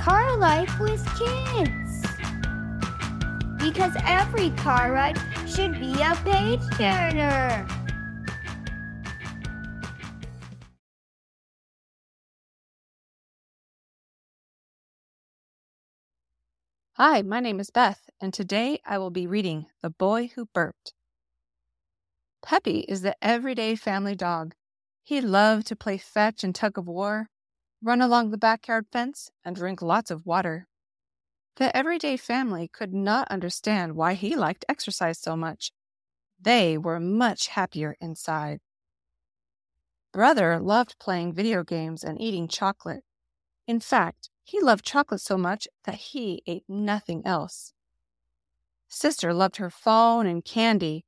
car life with kids. Because every car ride should be a page turner. Hi, my name is Beth, and today I will be reading The Boy Who Burped. Peppy is the everyday family dog. He loved to play fetch and tug of war, run along the backyard fence, and drink lots of water. The everyday family could not understand why he liked exercise so much. They were much happier inside. Brother loved playing video games and eating chocolate. In fact, he loved chocolate so much that he ate nothing else. Sister loved her phone and candy.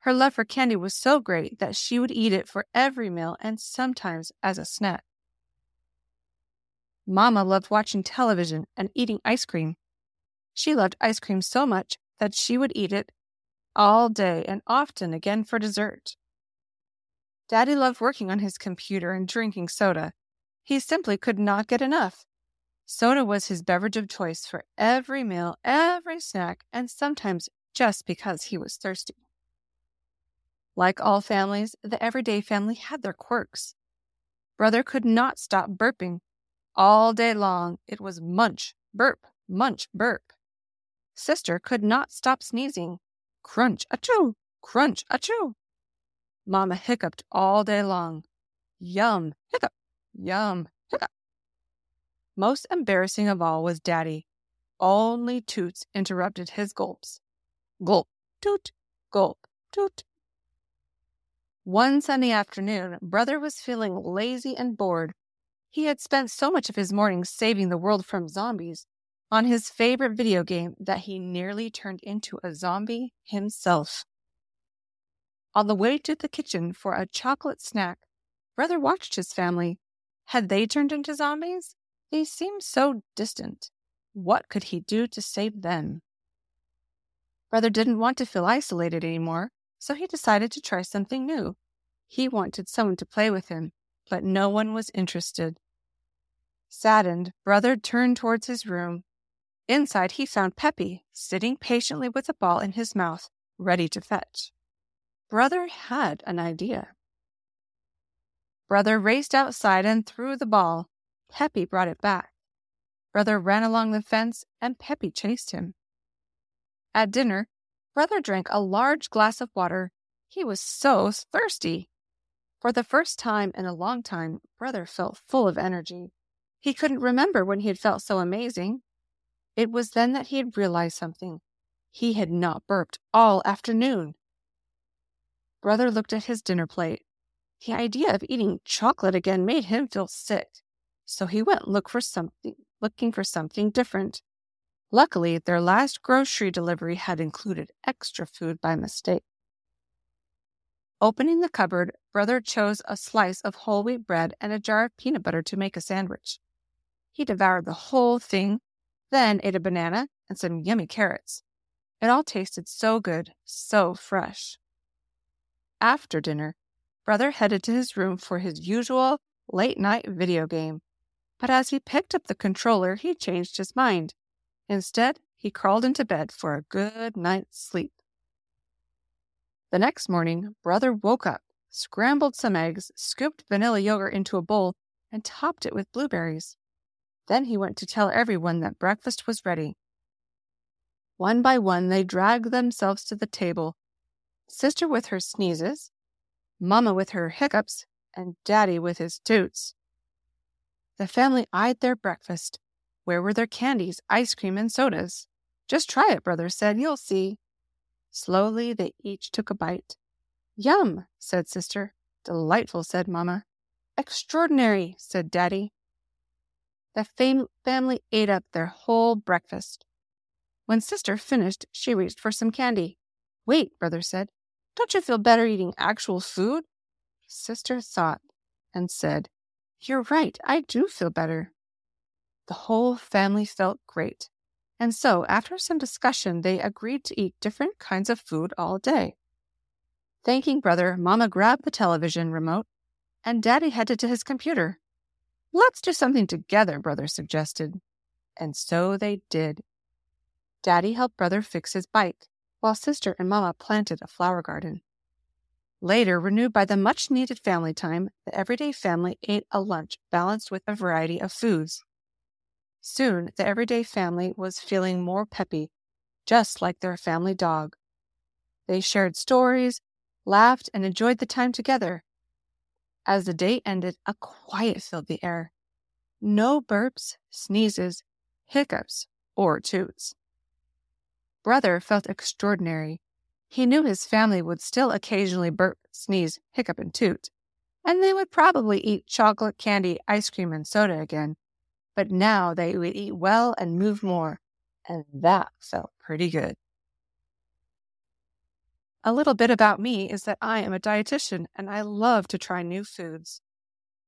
Her love for candy was so great that she would eat it for every meal and sometimes as a snack. Mama loved watching television and eating ice cream. She loved ice cream so much that she would eat it all day and often again for dessert. Daddy loved working on his computer and drinking soda. He simply could not get enough. Soda was his beverage of choice for every meal, every snack, and sometimes just because he was thirsty. Like all families, the everyday family had their quirks. Brother could not stop burping. All day long, it was munch, burp, munch, burp. Sister could not stop sneezing. Crunch, achoo, crunch, achoo. Mama hiccuped all day long. Yum, hiccup, yum, hiccup. Most embarrassing of all was Daddy. Only toots interrupted his gulps. Gulp, toot, gulp, toot. One sunny afternoon, Brother was feeling lazy and bored. He had spent so much of his mornings saving the world from zombies on his favorite video game that he nearly turned into a zombie himself. On the way to the kitchen for a chocolate snack, Brother watched his family. Had they turned into zombies? They seemed so distant. What could he do to save them? Brother didn't want to feel isolated anymore, so he decided to try something new. He wanted someone to play with him, but no one was interested. Saddened, Brother turned towards his room. Inside, he found Peppy sitting patiently with a ball in his mouth, ready to fetch. Brother had an idea. Brother raced outside and threw the ball. Peppy brought it back. Brother ran along the fence, and Peppy chased him. At dinner, Brother drank a large glass of water. He was so thirsty. For the first time in a long time, Brother felt full of energy. He couldn't remember when he had felt so amazing. It was then that he had realized something. He had not burped all afternoon. Brother looked at his dinner plate. The idea of eating chocolate again made him feel sick so he went look for something, looking for something different. Luckily, their last grocery delivery had included extra food by mistake. Opening the cupboard, Brother chose a slice of whole wheat bread and a jar of peanut butter to make a sandwich. He devoured the whole thing, then ate a banana and some yummy carrots. It all tasted so good, so fresh. After dinner, Brother headed to his room for his usual late night video game. But as he picked up the controller, he changed his mind. Instead, he crawled into bed for a good night's sleep. The next morning, Brother woke up, scrambled some eggs, scooped vanilla yogurt into a bowl, and topped it with blueberries. Then he went to tell everyone that breakfast was ready. One by one, they dragged themselves to the table Sister with her sneezes, Mamma with her hiccups, and Daddy with his toots. The family eyed their breakfast. Where were their candies, ice cream, and sodas? Just try it, brother said. You'll see. Slowly, they each took a bite. Yum, said sister. Delightful, said mamma. Extraordinary, said daddy. The fam- family ate up their whole breakfast. When sister finished, she reached for some candy. Wait, brother said. Don't you feel better eating actual food? Sister thought and said, you're right, I do feel better. The whole family felt great. And so, after some discussion, they agreed to eat different kinds of food all day. Thanking Brother, Mama grabbed the television remote, and Daddy headed to his computer. Let's do something together, Brother suggested. and so they did. Daddy helped brother fix his bike, while sister and Mama planted a flower garden. Later, renewed by the much needed family time, the everyday family ate a lunch balanced with a variety of foods. Soon, the everyday family was feeling more peppy, just like their family dog. They shared stories, laughed, and enjoyed the time together. As the day ended, a quiet filled the air. No burps, sneezes, hiccups, or toots. Brother felt extraordinary. He knew his family would still occasionally burp, sneeze, hiccup, and toot, and they would probably eat chocolate, candy, ice cream, and soda again. But now they would eat well and move more, and that felt pretty good. A little bit about me is that I am a dietitian and I love to try new foods.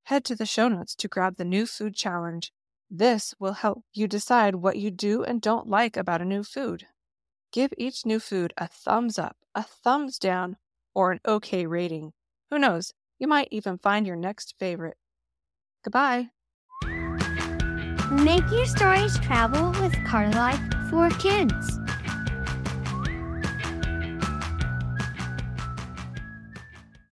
Head to the show notes to grab the new food challenge. This will help you decide what you do and don't like about a new food. Give each new food a thumbs up, a thumbs down, or an okay rating. Who knows, you might even find your next favorite. Goodbye. Make your stories travel with Car Life for Kids.